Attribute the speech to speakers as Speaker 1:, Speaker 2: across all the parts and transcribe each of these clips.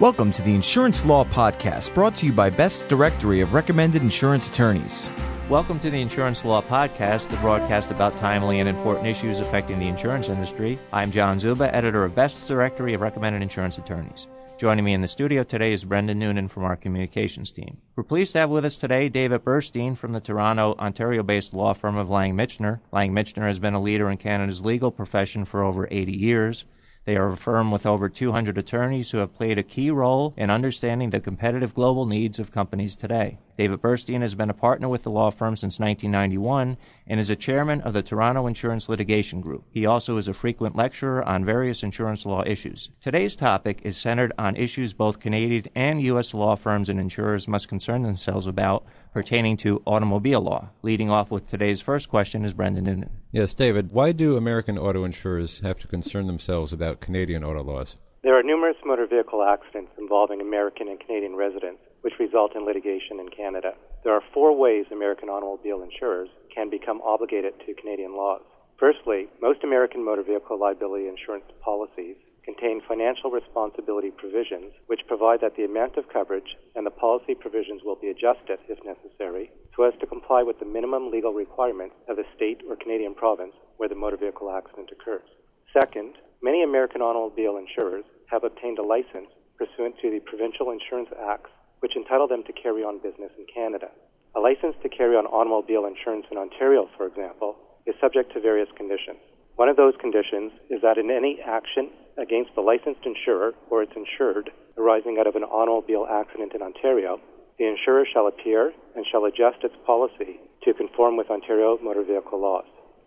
Speaker 1: Welcome to the Insurance Law Podcast, brought to you by Best's Directory of Recommended Insurance Attorneys.
Speaker 2: Welcome to the Insurance Law Podcast, the broadcast about timely and important issues affecting the insurance industry. I'm John Zuba, editor of Best's Directory of Recommended Insurance Attorneys. Joining me in the studio today is Brendan Noonan from our communications team. We're pleased to have with us today David Burstein from the Toronto, Ontario based law firm of Lang Michener. Lang Michener has been a leader in Canada's legal profession for over 80 years. They are a firm with over 200 attorneys who have played a key role in understanding the competitive global needs of companies today. David Burstein has been a partner with the law firm since 1991 and is a chairman of the Toronto Insurance Litigation Group. He also is a frequent lecturer on various insurance law issues. Today's topic is centered on issues both Canadian and U.S. law firms and insurers must concern themselves about pertaining to automobile law. Leading off with today's first question is Brendan Noonan.
Speaker 3: Yes, David, why do American auto insurers have to concern themselves about Canadian auto laws?
Speaker 4: There are numerous motor vehicle accidents involving American and Canadian residents which result in litigation in Canada. There are four ways American automobile insurers can become obligated to Canadian laws. Firstly, most American motor vehicle liability insurance policies contain financial responsibility provisions which provide that the amount of coverage and the policy provisions will be adjusted if necessary so as to comply with the minimum legal requirements of the state or Canadian province where the motor vehicle accident occurs. Second, many American automobile insurers have obtained a license pursuant to the Provincial Insurance Acts which entitle them to carry on business in Canada. A license to carry on automobile insurance in Ontario, for example, is subject to various conditions. One of those conditions is that in any action against the licensed insurer or its insured arising out of an automobile accident in Ontario, the insurer shall appear and shall adjust its policy to conform with Ontario motor vehicle laws.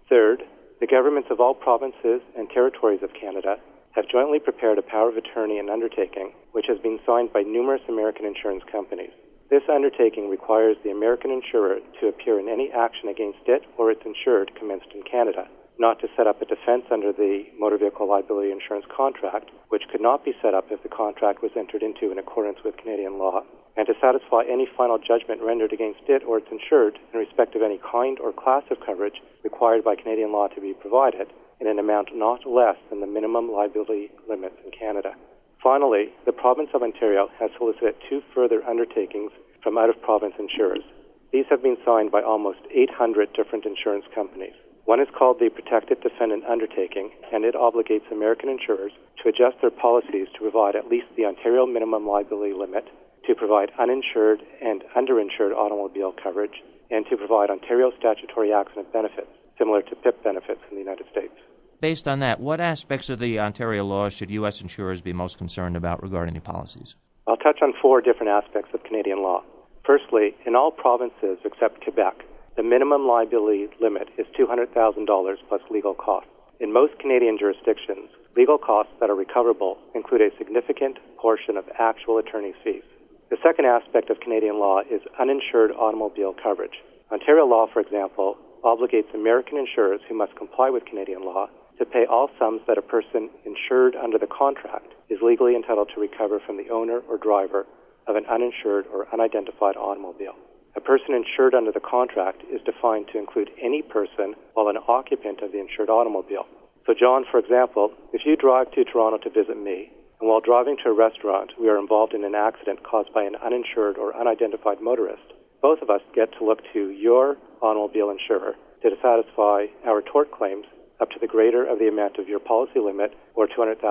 Speaker 4: Third, the governments of all provinces and territories of Canada have jointly prepared a power of attorney and undertaking which has been signed by numerous American insurance companies. This undertaking requires the American insurer to appear in any action against it or its insured commenced in Canada not to set up a defense under the motor vehicle liability insurance contract, which could not be set up if the contract was entered into in accordance with Canadian law, and to satisfy any final judgment rendered against it or its insured in respect of any kind or class of coverage required by Canadian law to be provided in an amount not less than the minimum liability limits in Canada. Finally, the province of Ontario has solicited two further undertakings from out of province insurers. These have been signed by almost 800 different insurance companies. One is called the Protected Defendant Undertaking, and it obligates American insurers to adjust their policies to provide at least the Ontario minimum liability limit, to provide uninsured and underinsured automobile coverage, and to provide Ontario statutory accident benefits, similar to PIP benefits in the United States.
Speaker 2: Based on that, what aspects of the Ontario law should U.S. insurers be most concerned about regarding the policies?
Speaker 4: I'll touch on four different aspects of Canadian law. Firstly, in all provinces except Quebec, the minimum liability limit is $200,000 plus legal costs. In most Canadian jurisdictions, legal costs that are recoverable include a significant portion of actual attorney's fees. The second aspect of Canadian law is uninsured automobile coverage. Ontario law, for example, obligates American insurers who must comply with Canadian law to pay all sums that a person insured under the contract is legally entitled to recover from the owner or driver of an uninsured or unidentified automobile. Person insured under the contract is defined to include any person while an occupant of the insured automobile. So, John, for example, if you drive to Toronto to visit me, and while driving to a restaurant, we are involved in an accident caused by an uninsured or unidentified motorist, both of us get to look to your automobile insurer to satisfy our tort claims up to the greater of the amount of your policy limit or $200,000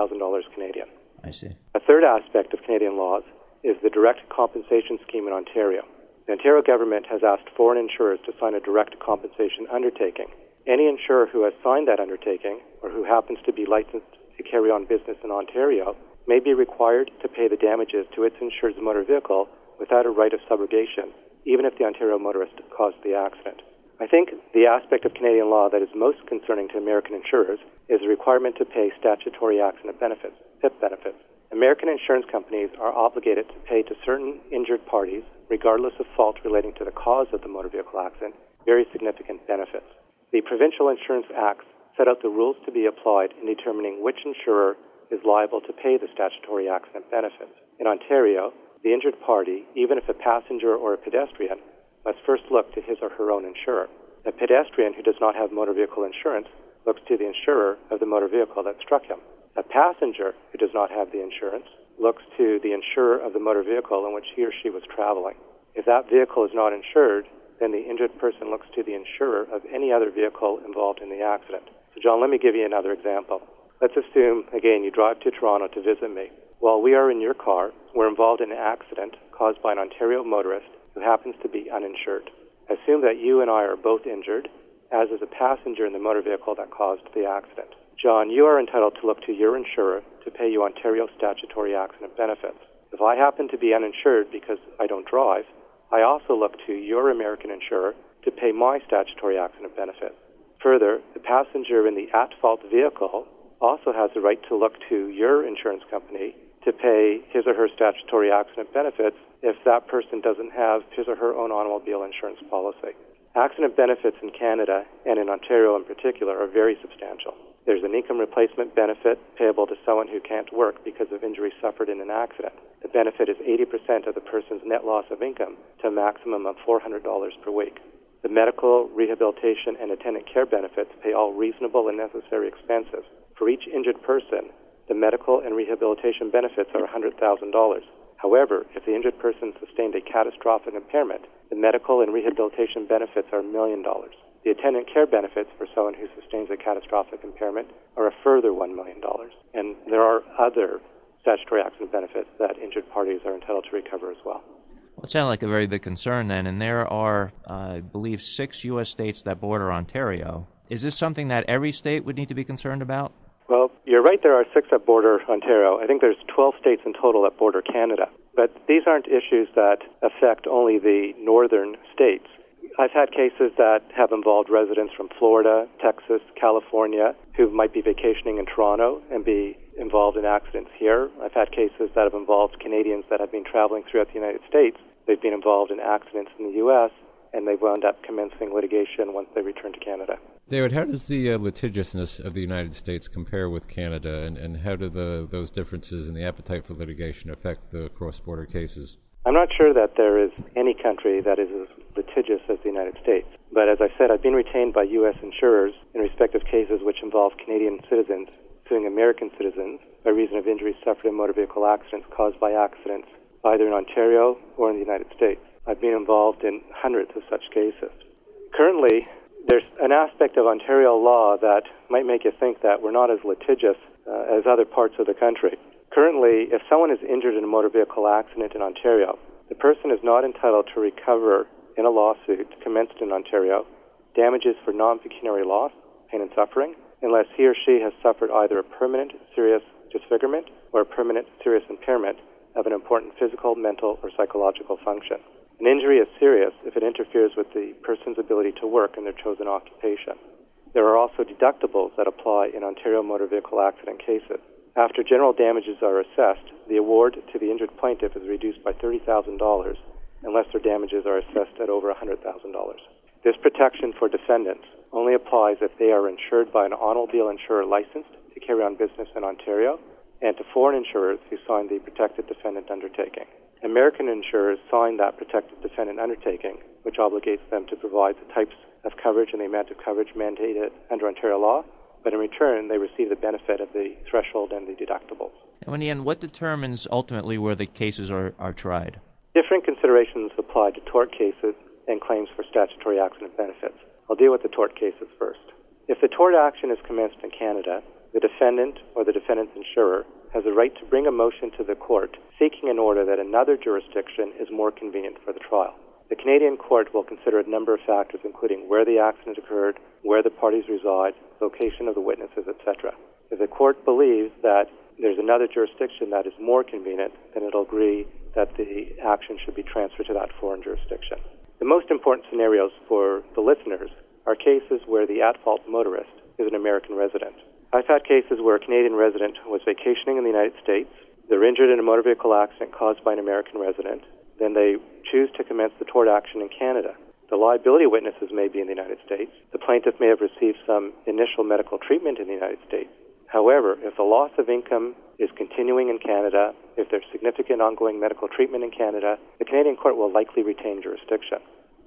Speaker 4: Canadian.
Speaker 2: I see.
Speaker 4: A third aspect of Canadian laws is the direct compensation scheme in Ontario. The Ontario government has asked foreign insurers to sign a direct compensation undertaking. Any insurer who has signed that undertaking or who happens to be licensed to carry on business in Ontario may be required to pay the damages to its insured's motor vehicle without a right of subrogation, even if the Ontario motorist caused the accident. I think the aspect of Canadian law that is most concerning to American insurers is the requirement to pay statutory accident benefits, PIP benefits. American insurance companies are obligated to pay to certain injured parties regardless of fault relating to the cause of the motor vehicle accident, very significant benefits. The Provincial Insurance Acts set out the rules to be applied in determining which insurer is liable to pay the statutory accident benefits. In Ontario, the injured party, even if a passenger or a pedestrian, must first look to his or her own insurer. A pedestrian who does not have motor vehicle insurance looks to the insurer of the motor vehicle that struck him. A passenger who does not have the insurance looks to the insurer of the motor vehicle in which he or she was traveling. If that vehicle is not insured, then the injured person looks to the insurer of any other vehicle involved in the accident. So, John, let me give you another example. Let's assume, again, you drive to Toronto to visit me. While we are in your car, we're involved in an accident caused by an Ontario motorist who happens to be uninsured. Assume that you and I are both injured, as is a passenger in the motor vehicle that caused the accident. John, you are entitled to look to your insurer to pay you Ontario statutory accident benefits. If I happen to be uninsured because I don't drive, I also look to your American insurer to pay my statutory accident benefits. Further, the passenger in the at fault vehicle also has the right to look to your insurance company to pay his or her statutory accident benefits if that person doesn't have his or her own automobile insurance policy. Accident benefits in Canada and in Ontario in particular are very substantial. There's an income replacement benefit payable to someone who can't work because of injury suffered in an accident. The benefit is 80% of the person's net loss of income to a maximum of $400 per week. The medical, rehabilitation, and attendant care benefits pay all reasonable and necessary expenses. For each injured person, the medical and rehabilitation benefits are $100,000. However, if the injured person sustained a catastrophic impairment, the medical and rehabilitation benefits are a million dollars. The attendant care benefits for someone who sustains a catastrophic impairment are a further $1 million. And there are other statutory accident benefits that injured parties are entitled to recover as well.
Speaker 2: Well, it sounds like a very big concern then, and there are, uh, I believe, six U.S. states that border Ontario. Is this something that every state would need to be concerned about?
Speaker 4: Well, you're right, there are six that border Ontario. I think there's 12 states in total that border Canada. But these aren't issues that affect only the northern states. I've had cases that have involved residents from Florida, Texas, California who might be vacationing in Toronto and be involved in accidents here. I've had cases that have involved Canadians that have been traveling throughout the United States. They've been involved in accidents in the U.S. and they've wound up commencing litigation once they return to Canada.
Speaker 3: David, how does the uh, litigiousness of the United States compare with Canada, and, and how do the, those differences in the appetite for litigation affect the cross border cases?
Speaker 4: I'm not sure that there is any country that is as litigious as the United States. But as I said, I've been retained by U.S. insurers in respect of cases which involve Canadian citizens suing American citizens by reason of injuries suffered in motor vehicle accidents caused by accidents either in Ontario or in the United States. I've been involved in hundreds of such cases. Currently, there's an aspect of Ontario law that might make you think that we're not as litigious uh, as other parts of the country. Currently, if someone is injured in a motor vehicle accident in Ontario, the person is not entitled to recover in a lawsuit commenced in Ontario damages for non pecuniary loss, pain and suffering, unless he or she has suffered either a permanent serious disfigurement or a permanent serious impairment of an important physical, mental, or psychological function. An injury is serious if it interferes with the person's ability to work in their chosen occupation. There are also deductibles that apply in Ontario motor vehicle accident cases. After general damages are assessed, the award to the injured plaintiff is reduced by $30,000 unless their damages are assessed at over $100,000. This protection for defendants only applies if they are insured by an automobile insurer licensed to carry on business in Ontario and to foreign insurers who signed the protected defendant undertaking. American insurers sign that protected defendant undertaking, which obligates them to provide the types of coverage and the amount of coverage mandated under Ontario law but in return, they receive the benefit of the threshold and the deductibles.
Speaker 2: And in the end, what determines ultimately where the cases are, are tried?
Speaker 4: Different considerations apply to tort cases and claims for statutory accident benefits. I'll deal with the tort cases first. If the tort action is commenced in Canada, the defendant or the defendant's insurer has a right to bring a motion to the court seeking an order that another jurisdiction is more convenient for the trial. The Canadian court will consider a number of factors, including where the accident occurred, where the parties reside, location of the witnesses, etc. If the court believes that there's another jurisdiction that is more convenient, then it'll agree that the action should be transferred to that foreign jurisdiction. The most important scenarios for the listeners are cases where the at fault motorist is an American resident. I've had cases where a Canadian resident was vacationing in the United States, they're injured in a motor vehicle accident caused by an American resident, then they choose to commence the tort action in Canada. The liability witnesses may be in the United States. The plaintiff may have received some initial medical treatment in the United States. However, if the loss of income is continuing in Canada, if there's significant ongoing medical treatment in Canada, the Canadian court will likely retain jurisdiction.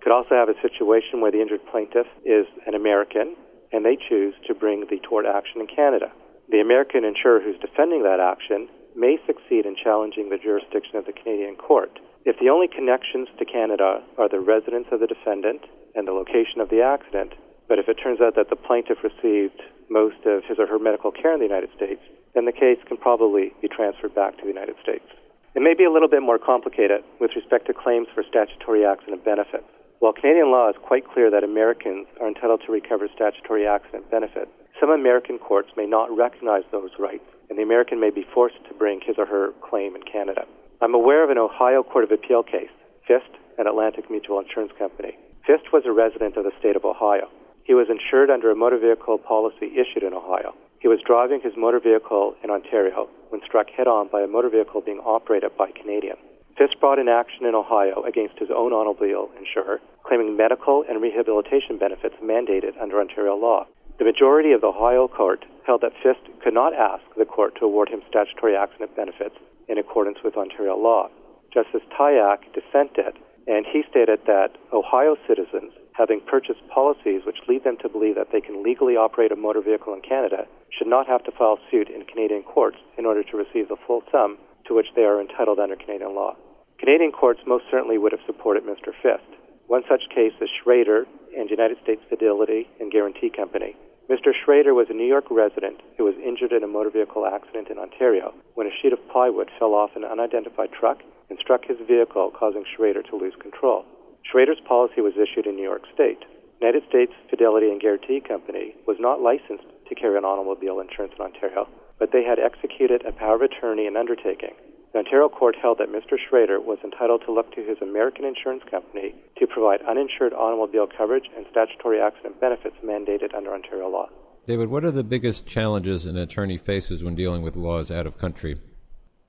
Speaker 4: Could also have a situation where the injured plaintiff is an American and they choose to bring the tort action in Canada. The American insurer who's defending that action may succeed in challenging the jurisdiction of the Canadian court if the only connections to Canada are the residence of the defendant and the location of the accident, but if it turns out that the plaintiff received most of his or her medical care in the United States, then the case can probably be transferred back to the United States. It may be a little bit more complicated with respect to claims for statutory accident benefits. While Canadian law is quite clear that Americans are entitled to recover statutory accident benefits, some American courts may not recognize those rights, and the American may be forced to bring his or her claim in Canada. I'm aware of an Ohio Court of Appeal case, Fist and Atlantic Mutual Insurance Company. Fist was a resident of the state of Ohio. He was insured under a motor vehicle policy issued in Ohio. He was driving his motor vehicle in Ontario when struck head on by a motor vehicle being operated by a Canadian. Fist brought an action in Ohio against his own automobile insurer, claiming medical and rehabilitation benefits mandated under Ontario law. The majority of the Ohio court held that Fist could not ask the court to award him statutory accident benefits in accordance with Ontario law. Justice Tyack dissented, and he stated that Ohio citizens having purchased policies which lead them to believe that they can legally operate a motor vehicle in Canada should not have to file suit in Canadian courts in order to receive the full sum to which they are entitled under Canadian law. Canadian courts most certainly would have supported Mr. Fist. One such case is Schrader and United States Fidelity and Guarantee Company. Mr. Schrader was a New York resident who was injured in a motor vehicle accident in Ontario when a sheet of plywood fell off an unidentified truck and struck his vehicle, causing Schrader to lose control. Schrader's policy was issued in New York State. United States Fidelity and Guarantee Company was not licensed to carry an automobile insurance in Ontario, but they had executed a power of attorney and undertaking. The Ontario court held that Mr. Schrader was entitled to look to his American insurance company to provide uninsured automobile coverage and statutory accident benefits mandated under Ontario law.
Speaker 3: David, what are the biggest challenges an attorney faces when dealing with laws out of country?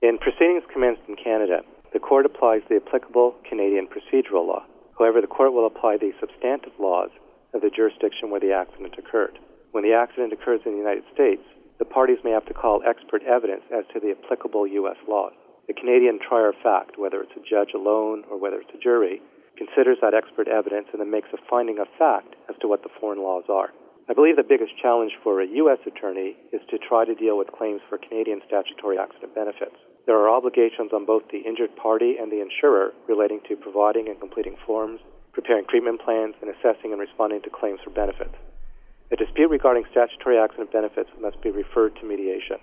Speaker 4: In proceedings commenced in Canada, the court applies the applicable Canadian procedural law. However, the court will apply the substantive laws of the jurisdiction where the accident occurred. When the accident occurs in the United States, the parties may have to call expert evidence as to the applicable U.S. laws. The Canadian trier of fact, whether it's a judge alone or whether it's a jury, considers that expert evidence and then makes a finding of fact as to what the foreign laws are. I believe the biggest challenge for a U.S. attorney is to try to deal with claims for Canadian statutory accident benefits. There are obligations on both the injured party and the insurer relating to providing and completing forms, preparing treatment plans, and assessing and responding to claims for benefits. A dispute regarding statutory accident benefits must be referred to mediation.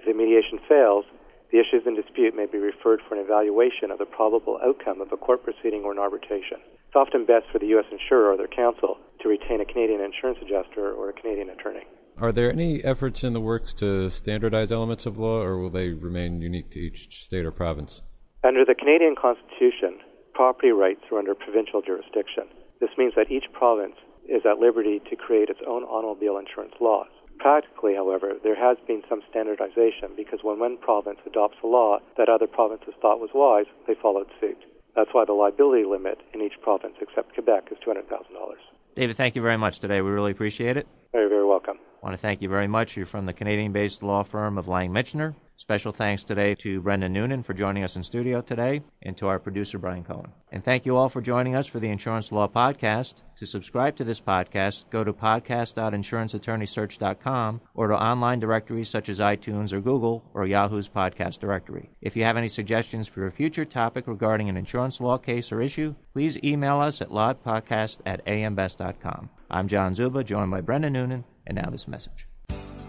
Speaker 4: If the mediation fails, the issues in dispute may be referred for an evaluation of the probable outcome of a court proceeding or an arbitration. It's often best for the U.S. insurer or their counsel to retain a Canadian insurance adjuster or a Canadian attorney.
Speaker 3: Are there any efforts in the works to standardize elements of law, or will they remain unique to each state or province?
Speaker 4: Under the Canadian Constitution, property rights are under provincial jurisdiction. This means that each province is at liberty to create its own automobile insurance laws. Practically, however, there has been some standardization because when one province adopts a law that other provinces thought was wise, they followed suit. That's why the liability limit in each province except Quebec is $200,000.
Speaker 2: David, thank you very much today. We really appreciate it.
Speaker 4: Very, welcome.
Speaker 2: I want to thank you very much. You're from the Canadian based law firm of Lang Michener. Special thanks today to Brendan Noonan for joining us in studio today and to our producer, Brian Cohen. And thank you all for joining us for the Insurance Law Podcast. To subscribe to this podcast, go to podcast.insuranceattorneysearch.com or to online directories such as iTunes or Google or Yahoo's podcast directory. If you have any suggestions for a future topic regarding an insurance law case or issue, please email us at lawpodcast at ambest.com. I'm John Zuba, joined by Brendan Noonan, and now this message.